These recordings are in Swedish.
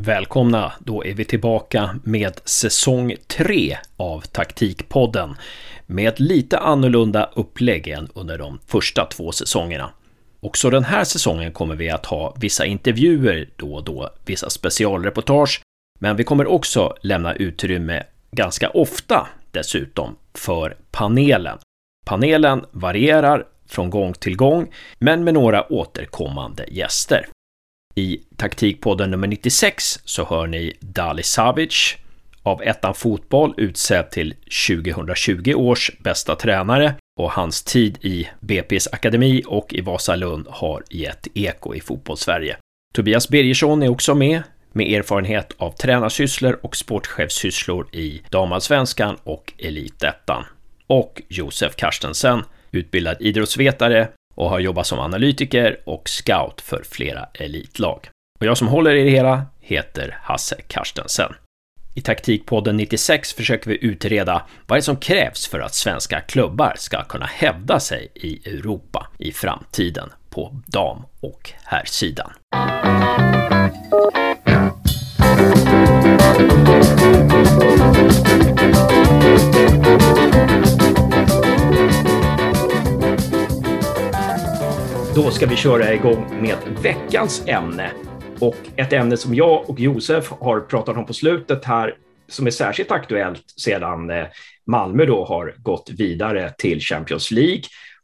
Välkomna, då är vi tillbaka med säsong 3 av Taktikpodden med ett lite annorlunda upplägg än under de första två säsongerna. Också den här säsongen kommer vi att ha vissa intervjuer då och då, vissa specialreportage, men vi kommer också lämna utrymme ganska ofta dessutom för panelen. Panelen varierar från gång till gång, men med några återkommande gäster. I taktikpodden nummer 96 så hör ni Dali Savic, av Ettan Fotboll utsedd till 2020 års bästa tränare och hans tid i BP's akademi och i Vasalund har gett eko i fotbollssverige. Tobias Birgersson är också med, med erfarenhet av tränarsysslor och sportchefssysslor i damallsvenskan och elitettan. Och Josef Karstensen, utbildad idrottsvetare och har jobbat som analytiker och scout för flera elitlag. Och jag som håller i det hela heter Hasse Karstensen. I Taktikpodden 96 försöker vi utreda vad det är som krävs för att svenska klubbar ska kunna hävda sig i Europa i framtiden på dam och herrsidan. Då ska vi köra igång med veckans ämne och ett ämne som jag och Josef har pratat om på slutet här som är särskilt aktuellt sedan eh, Malmö då har gått vidare till Champions League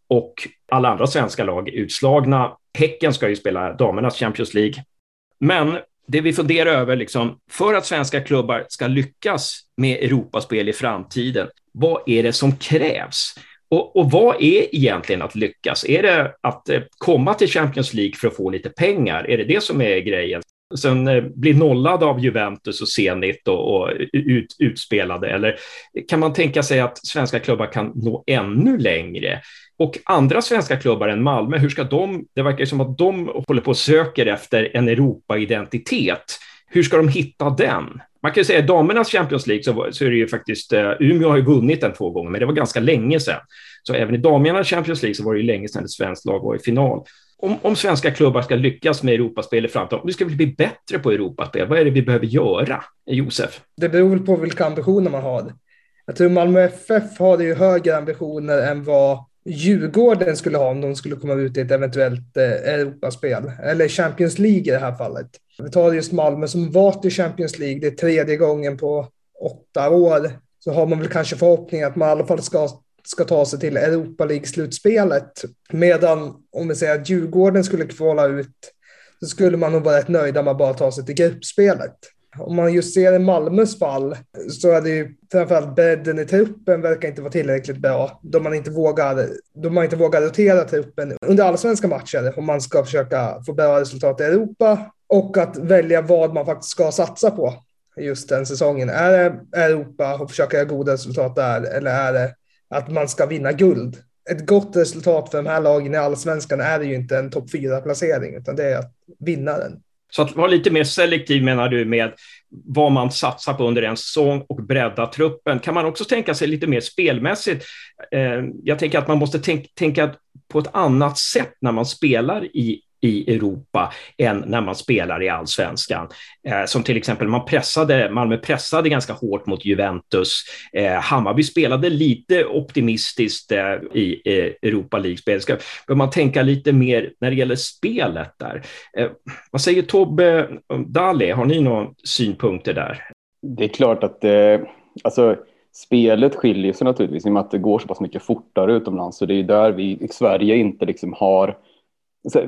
och alla andra svenska lag är utslagna. Häcken ska ju spela damernas Champions League. Men det vi funderar över, liksom, för att svenska klubbar ska lyckas med Europaspel i framtiden, vad är det som krävs? Och, och, vad är egentligen att lyckas? Är det att eh, komma till Champions League för att få lite pengar? Är det det som är grejen? Sen eh, bli nollad av Juventus och Zenit och, och ut, utspelade? Eller kan man tänka sig att svenska klubbar kan nå ännu längre? Och andra svenska klubbar än Malmö, hur ska de, det verkar som att de håller på och söker efter en Europa-identitet. Hur ska de hitta den? Man kan ju säga att damernas Champions League så, så är det ju faktiskt, uh, Umeå har ju vunnit den två gånger, men det var ganska länge sedan. Så även i damernas Champions League så var det ju länge sedan ett svenskt lag var i final. Om, om svenska klubbar ska lyckas med Europaspel i framtiden, om vi ska bli bättre på Europaspel, vad är det vi behöver göra? Josef? Det beror väl på vilka ambitioner man har. Jag tror Malmö FF har ju högre ambitioner än vad Djurgården skulle ha om de skulle komma ut i ett eventuellt eh, Europaspel, eller Champions League i det här fallet. Vi tar just Malmö som varit i Champions League, det är tredje gången på åtta år, så har man väl kanske förhoppning att man i alla fall ska, ska ta sig till Europa League-slutspelet. Medan om vi säger att Djurgården skulle kvala ut så skulle man nog vara rätt nöjda med att bara ta sig till gruppspelet om man just ser i Malmös fall så är det ju framförallt bredden i truppen verkar inte vara tillräckligt bra. Då man inte vågar, då man inte vågar rotera truppen under allsvenska matcher om man ska försöka få bra resultat i Europa och att välja vad man faktiskt ska satsa på just den säsongen. Är det Europa och försöka göra goda resultat där eller är det att man ska vinna guld? Ett gott resultat för de här lagen i allsvenskan är det ju inte en topp fyra placering utan det är att vinna den. Så att vara lite mer selektiv menar du med vad man satsar på under en säsong och bredda truppen. Kan man också tänka sig lite mer spelmässigt? Eh, jag tänker att man måste tänka på ett annat sätt när man spelar i i Europa än när man spelar i allsvenskan. Eh, som till exempel man pressade, Malmö pressade ganska hårt mot Juventus. Eh, Hammarby spelade lite optimistiskt eh, i eh, Europa League-spel. Ska man tänka lite mer när det gäller spelet där? Eh, vad säger Tobbe Dali? Har ni några synpunkter där? Det är klart att eh, alltså, spelet skiljer sig naturligtvis i och med att det går så pass mycket fortare utomlands. Så det är där vi i Sverige inte liksom har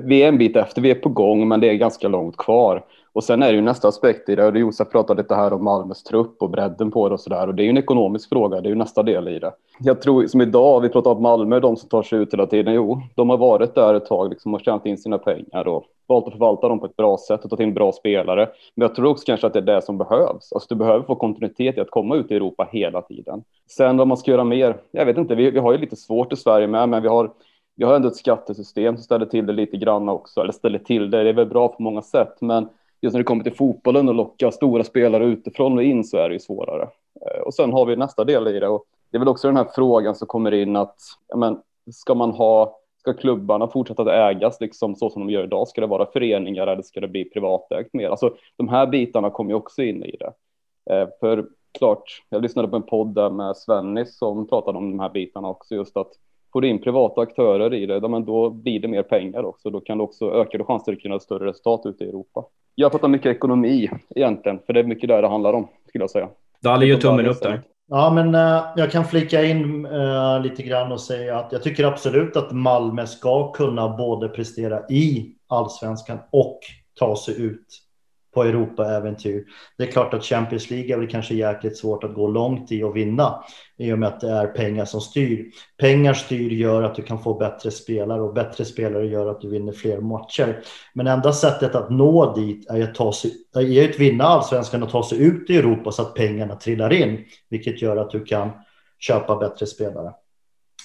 vi är en bit efter, vi är på gång, men det är ganska långt kvar. Och sen är det ju nästa aspekt i det, och Josef pratade lite här om Malmös trupp och bredden på det och sådär. Och det är ju en ekonomisk fråga, det är ju nästa del i det. Jag tror som idag, vi pratar om Malmö, de som tar sig ut hela tiden. Jo, de har varit där ett tag liksom, och tjänat in sina pengar och valt att förvalta dem på ett bra sätt och ta in bra spelare. Men jag tror också kanske att det är det som behövs. Alltså du behöver få kontinuitet i att komma ut i Europa hela tiden. Sen vad man ska göra mer, jag vet inte, vi, vi har ju lite svårt i Sverige med, men vi har vi har ändå ett skattesystem som ställer till det lite grann också, eller ställer till det, det är väl bra på många sätt, men just när det kommer till fotbollen och locka stora spelare utifrån och in så är det ju svårare. Eh, och sen har vi nästa del i det och det är väl också den här frågan som kommer in att, ja men, ska man ha Ska klubbarna fortsätta att ägas liksom så som de gör idag? Ska det vara föreningar eller ska det bli privatägt mer? Alltså de här bitarna kommer ju också in i det. Eh, för klart, jag lyssnade på en podd där med Svennis som pratade om de här bitarna också, just att får du in privata aktörer i det, då blir det mer pengar också. Då kan du också öka chanser att kunna ha större resultat ute i Europa. Jag pratar mycket ekonomi egentligen, för det är mycket där det handlar om, skulle jag säga. Dalle gör tummen upp där. Ja, men uh, jag kan flika in uh, lite grann och säga att jag tycker absolut att Malmö ska kunna både prestera i allsvenskan och ta sig ut på Europa-äventyr. Det är klart att Champions League är väl kanske jäkligt svårt att gå långt i och vinna i och med att det är pengar som styr. Pengar styr gör att du kan få bättre spelare och bättre spelare gör att du vinner fler matcher. Men enda sättet att nå dit är att, ta sig, är att vinna allsvenskan och ta sig ut i Europa så att pengarna trillar in, vilket gör att du kan köpa bättre spelare.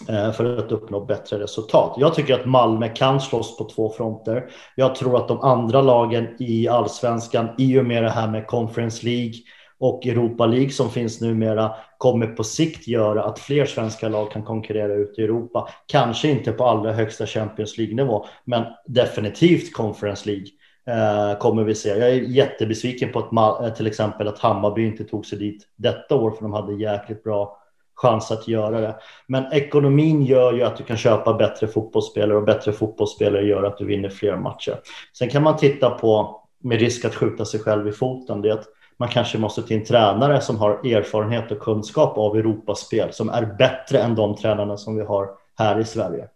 Eh, för att uppnå bättre resultat. Jag tycker att Malmö kan slåss på två fronter. Jag tror att de andra lagen i allsvenskan i och med det här med Conference League och Europa League som finns numera kommer på sikt göra att fler svenska lag kan konkurrera ut i Europa. Kanske inte på allra högsta Champions League-nivå, men definitivt Conference League eh, kommer vi se. Jag är jättebesviken på att eh, till exempel att Hammarby inte tog sig dit detta år, för de hade jäkligt bra chans att göra det. Men ekonomin gör ju att du kan köpa bättre fotbollsspelare och bättre fotbollsspelare gör att du vinner fler matcher. Sen kan man titta på, med risk att skjuta sig själv i foten, det är att man kanske måste till en tränare som har erfarenhet och kunskap av Europaspel som är bättre än de tränarna som vi har här i Sverige.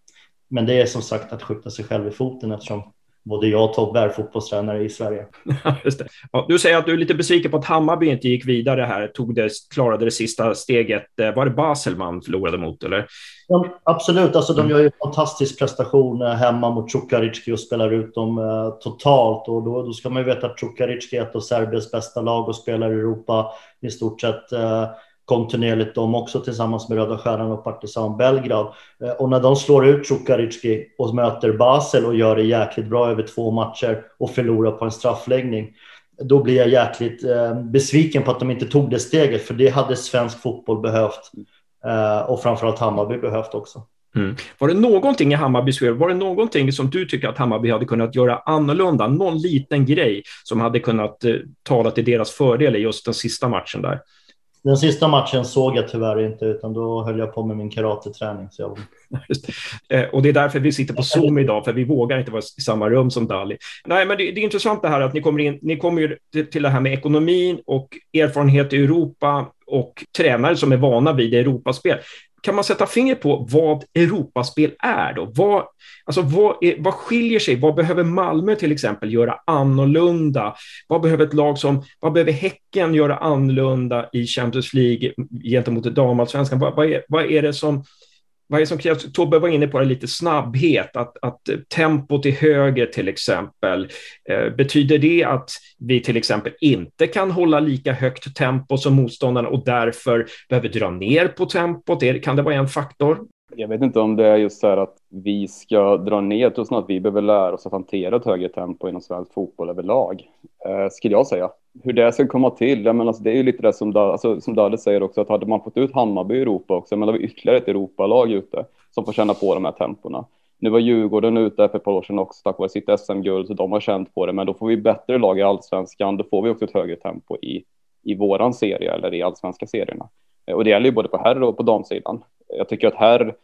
Men det är som sagt att skjuta sig själv i foten eftersom både jag och Tobbe är fotbollstränare i Sverige. Ja, du säger att du är lite besviken på att Hammarby inte gick vidare här, tog det, klarade det sista steget. Eh, var det Basel man förlorade mot? Eller? Ja, absolut, alltså, de gör ju en fantastisk prestation eh, hemma mot Cukaricki och spelar ut dem eh, totalt. Och då, då ska man ju veta att Cukaricki är ett av Serbiens bästa lag och spelar i Europa i stort sett. Eh, kontinuerligt de också tillsammans med Röda Stjärnan och Partizan Belgrad. Eh, och när de slår ut Cukaricki och möter Basel och gör det jäkligt bra över två matcher och förlorar på en straffläggning, då blir jag jäkligt eh, besviken på att de inte tog det steget, för det hade svensk fotboll behövt. Eh, och framförallt Hammarby behövt också. Mm. Var det någonting i Hammarbys spel, var det någonting som du tycker att Hammarby hade kunnat göra annorlunda? Någon liten grej som hade kunnat eh, tala till deras fördel i just den sista matchen där? Den sista matchen såg jag tyvärr inte, utan då höll jag på med min karateträning. Så jag... Eh, och det är därför vi sitter på Zoom idag, för vi vågar inte vara i samma rum som Dali. Nej, men det, det är intressant det här att ni kommer in, ni kommer ju till det här med ekonomin och erfarenhet i Europa och tränare som är vana vid Europaspel kan man sätta fingret på vad Europaspel är då? Vad, alltså vad, är, vad skiljer sig? Vad behöver Malmö till exempel göra annorlunda? Vad behöver ett lag som, vad behöver Häcken göra annorlunda i Champions League gentemot damallsvenskan? Vad, vad, är, vad är det som vad är det som krävs? Tobbe var inne på det lite snabbhet, att, att eh, tempot till höger till exempel. Eh, betyder det att vi till exempel inte kan hålla lika högt tempo som motståndarna och därför behöver dra ner på tempot? Kan det vara en faktor? Jag vet inte om det är just så här att vi ska dra ner. trots att vi behöver lära oss att hantera ett högre tempo inom svensk fotboll överlag, eh, skulle jag säga. Hur det ska komma till, jag menar, alltså, det är ju lite det som, alltså, som Dalle säger också, att hade man fått ut Hammarby i Europa också, men det var ytterligare ett Europalag ute som får känna på de här tempona. Nu var Djurgården ute för ett par år sedan också tack vare sitt SM-guld, så de har känt på det, men då får vi bättre lag i allsvenskan, då får vi också ett högre tempo i, i våran serie eller i allsvenska serierna. Eh, och det gäller ju både på herr och på damsidan. Jag tycker att herr,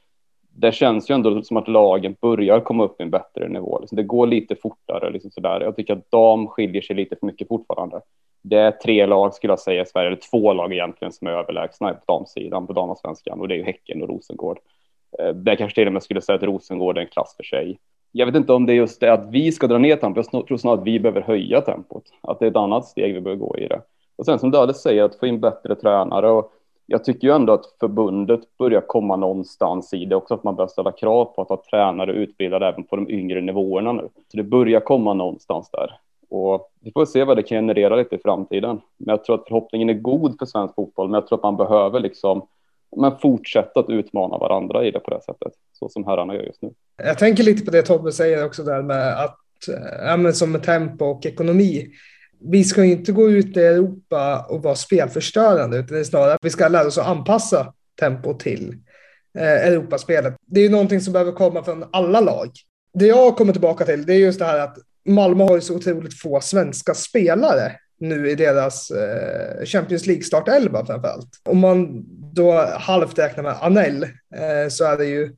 det känns ju ändå som att lagen börjar komma upp i en bättre nivå. Liksom det går lite fortare. Liksom sådär. Jag tycker att dam skiljer sig lite för mycket fortfarande. Det är tre lag skulle jag säga i Sverige, eller två lag egentligen som är överlägsna på damsidan, på damallsvenskan och det är ju Häcken och Rosengård. Eh, där det kanske till och med skulle säga att Rosengård är en klass för sig. Jag vet inte om det är just det att vi ska dra ner tempot. Jag tror snarare att vi behöver höja tempot. Att det är ett annat steg vi behöver gå i det. Och sen som Döde säger, att få in bättre tränare. Och jag tycker ju ändå att förbundet börjar komma någonstans i det också, att man börjar ställa krav på att ha tränare utbildade även på de yngre nivåerna nu. Så det börjar komma någonstans där. Och vi får se vad det kan generera lite i framtiden. Men jag tror att förhoppningen är god för svensk fotboll, men jag tror att man behöver liksom men fortsätta att utmana varandra i det på det sättet, så som herrarna gör just nu. Jag tänker lite på det Tobbe säger också där med att, ja, som med tempo och ekonomi vi ska inte gå ut i Europa och vara spelförstörande, utan det är snarare att vi ska lära oss att anpassa tempo till. eh, Europaspelet. Det är ju någonting som behöver komma från alla lag. Det jag kommer tillbaka till det är just det här att Malmö har ju så otroligt få svenska spelare nu i deras eh, Champions League startelva framförallt. Om man då halvt räknar med Anel eh, så är det ju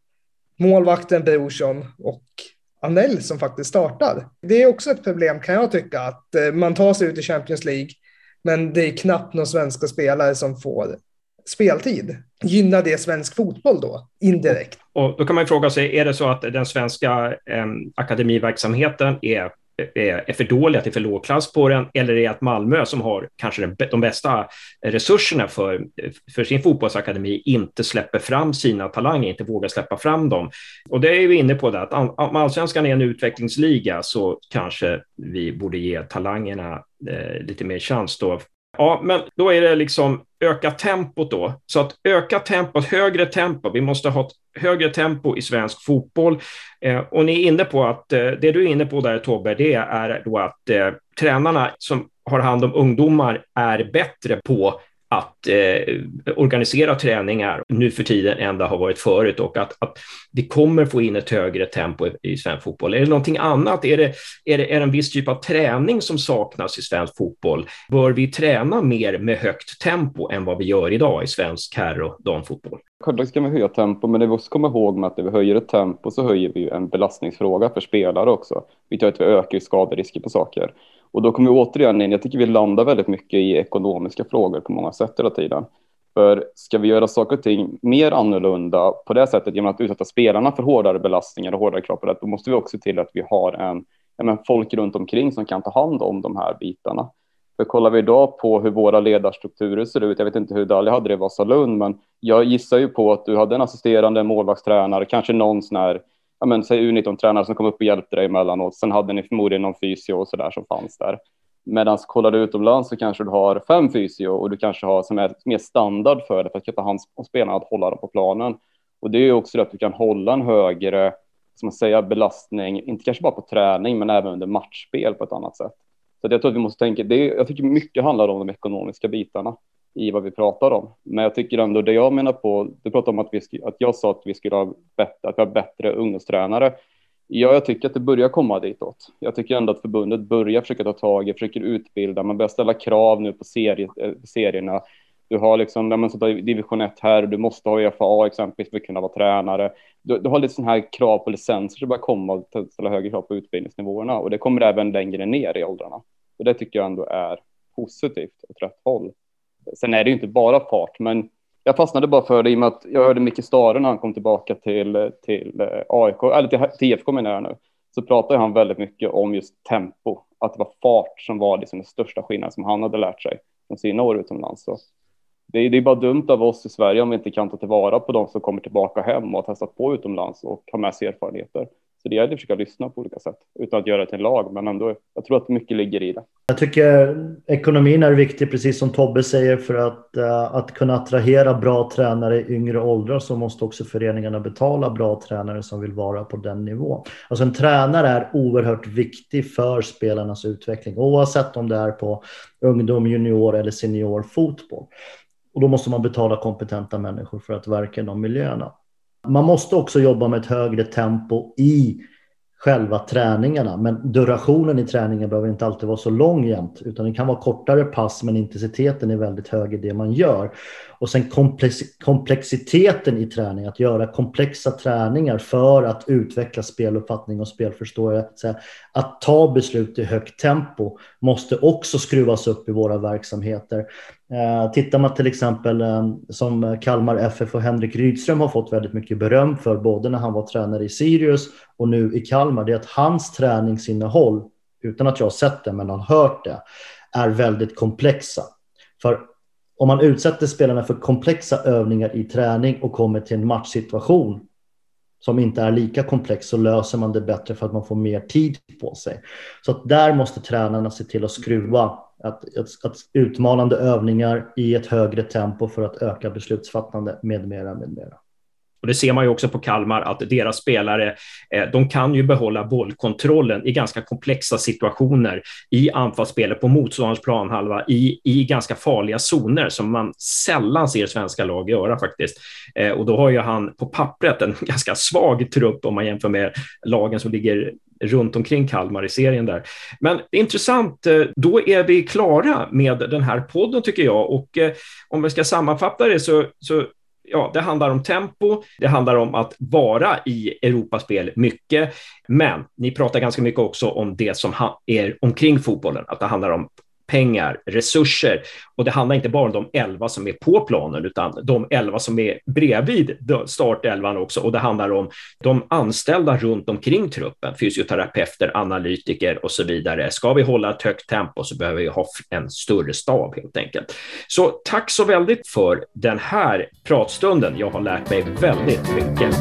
målvakten Brorsson och Anel som faktiskt startar. Det är också ett problem kan jag tycka att eh, man tar sig ut i Champions League men det är knappt några svenska spelare som får speltid. Gynnar det svensk fotboll då, indirekt? Och då kan man fråga sig, är det så att den svenska eh, akademiverksamheten är Eh, eh, är för dålig, att det är för låg klass på den, eller är det att Malmö som har kanske de bästa resurserna för, för sin fotbollsakademi inte släpper fram sina talanger, inte vågar släppa fram dem. Och det är vi inne på, det, att om allsvenskan är en utvecklingsliga så kanske vi borde ge talangerna eh, lite mer chans då. Ja, men då är det liksom öka tempot då. Så att öka tempot, högre tempo. Vi måste ha ett högre tempo i svensk fotboll. Eh, och ni är inne på att eh, det du är inne på där Tobbe, det är då att eh, tränarna som har hand om ungdomar är bättre på att eh, organisera träningar nu för tiden än det har varit förut och att, att vi kommer få in ett högre tempo i, i svensk fotboll. Är det någonting annat? Är det, är det är en viss typ av träning som saknas i svensk fotboll? Bör vi träna mer med högt tempo än vad vi gör idag i svensk herr och damfotboll? Självklart ska vi höja tempo, men det vi måste komma ihåg med att när vi höjer ett tempo så höjer vi en belastningsfråga för spelare också. Vi tar att vi ökar skaderisker på saker. Och då kommer vi återigen in, jag tycker vi landar väldigt mycket i ekonomiska frågor på många sätt hela tiden. För ska vi göra saker och ting mer annorlunda på det sättet genom att utsätta spelarna för hårdare belastningar och hårdare krav på det, då måste vi också se till att vi har en, men, folk runt omkring som kan ta hand om de här bitarna. För kollar vi idag på hur våra ledarstrukturer ser ut, jag vet inte hur Dali hade det i Vasalund, men jag gissar ju på att du hade en assisterande målvaktstränare, kanske någon sån här ja, men, säg U19-tränare som kom upp och hjälpte dig emellanåt. Sen hade ni förmodligen någon fysio och så där som fanns där. Medan kollar du utomlands så kanske du har fem fysio och du kanske har som är mer standard för det för att ta hand om spelarna att hålla dem på planen. Och det är ju också det att du kan hålla en högre som man säger, belastning, inte kanske bara på träning, men även under matchspel på ett annat sätt. Så jag tror att vi måste tänka, det är, jag tycker mycket handlar om de ekonomiska bitarna i vad vi pratar om. Men jag tycker ändå det jag menar på, du pratar om att, vi, att jag sa att vi skulle ha bättre, att vi har bättre ungdomstränare. Ja, jag tycker att det börjar komma ditåt. Jag tycker ändå att förbundet börjar försöka ta tag i, försöker utbilda, man börjar ställa krav nu på serie, eh, serierna. Du har liksom, när man ska division 1 här, du måste ha EFA exempelvis för att kunna vara tränare. Du, du har lite sådana här krav på licenser som börjar komma och ställa högre krav på utbildningsnivåerna och det kommer även längre ner i åldrarna. Och det tycker jag ändå är positivt åt rätt håll. Sen är det ju inte bara fart, men jag fastnade bara för det i och med att jag hörde Micke Stare när han kom tillbaka till, till eh, AIK, eller till, till IFK menar jag nu, så pratade han väldigt mycket om just tempo, att det var fart som var liksom den största skillnaden som han hade lärt sig från sina år utomlands. Så det, är, det är bara dumt av oss i Sverige om vi inte kan ta tillvara på de som kommer tillbaka hem och har testat på utomlands och har med sig erfarenheter. Så det gäller att försöka lyssna på olika sätt utan att göra det till en lag. Men ändå, jag tror att mycket ligger i det. Jag tycker ekonomin är viktig, precis som Tobbe säger, för att, uh, att kunna attrahera bra tränare i yngre åldrar så måste också föreningarna betala bra tränare som vill vara på den nivån. Alltså en tränare är oerhört viktig för spelarnas utveckling, oavsett om det är på ungdom, junior eller senior fotboll. Och då måste man betala kompetenta människor för att verka i de miljöerna. Man måste också jobba med ett högre tempo i själva träningarna, men durationen i träningen behöver inte alltid vara så lång jämt, utan det kan vara kortare pass, men intensiteten är väldigt hög i det man gör. Och sen komplex komplexiteten i träning, att göra komplexa träningar för att utveckla speluppfattning och spelförståelse. Att ta beslut i högt tempo måste också skruvas upp i våra verksamheter. Eh, tittar man till exempel eh, som Kalmar FF och Henrik Rydström har fått väldigt mycket beröm för, både när han var tränare i Sirius och nu i Kalmar, det är att hans träningsinnehåll, utan att jag har sett det men har hört det, är väldigt komplexa. För om man utsätter spelarna för komplexa övningar i träning och kommer till en matchsituation som inte är lika komplex så löser man det bättre för att man får mer tid på sig. Så att där måste tränarna se till att skruva att, att, att utmanande övningar i ett högre tempo för att öka beslutsfattande med mera, med mera. Och det ser man ju också på Kalmar att deras spelare, eh, de kan ju behålla bollkontrollen i ganska komplexa situationer i anfallsspelet på motståndarens planhalva i, i ganska farliga zoner som man sällan ser svenska lag göra faktiskt. Eh, och då har ju han på pappret en ganska svag trupp om man jämför med lagen som ligger runt omkring Kalmar i serien där. Men intressant, eh, då är vi klara med den här podden tycker jag och om vi ska sammanfatta det så, så ja, det handlar om tempo, det handlar om att vara i Europaspel mycket, men ni pratar ganska mycket också om det som är omkring fotbollen, att det handlar om pengar, resurser. Och det handlar inte bara om de elva som är på planen, utan de elva som är bredvid startelvan också. Och det handlar om de anställda runt omkring truppen, fysioterapeuter, analytiker och så vidare. Ska vi hålla ett högt tempo så behöver vi ha en större stab helt enkelt. Så tack så väldigt för den här pratstunden. Jag har lärt mig väldigt mycket.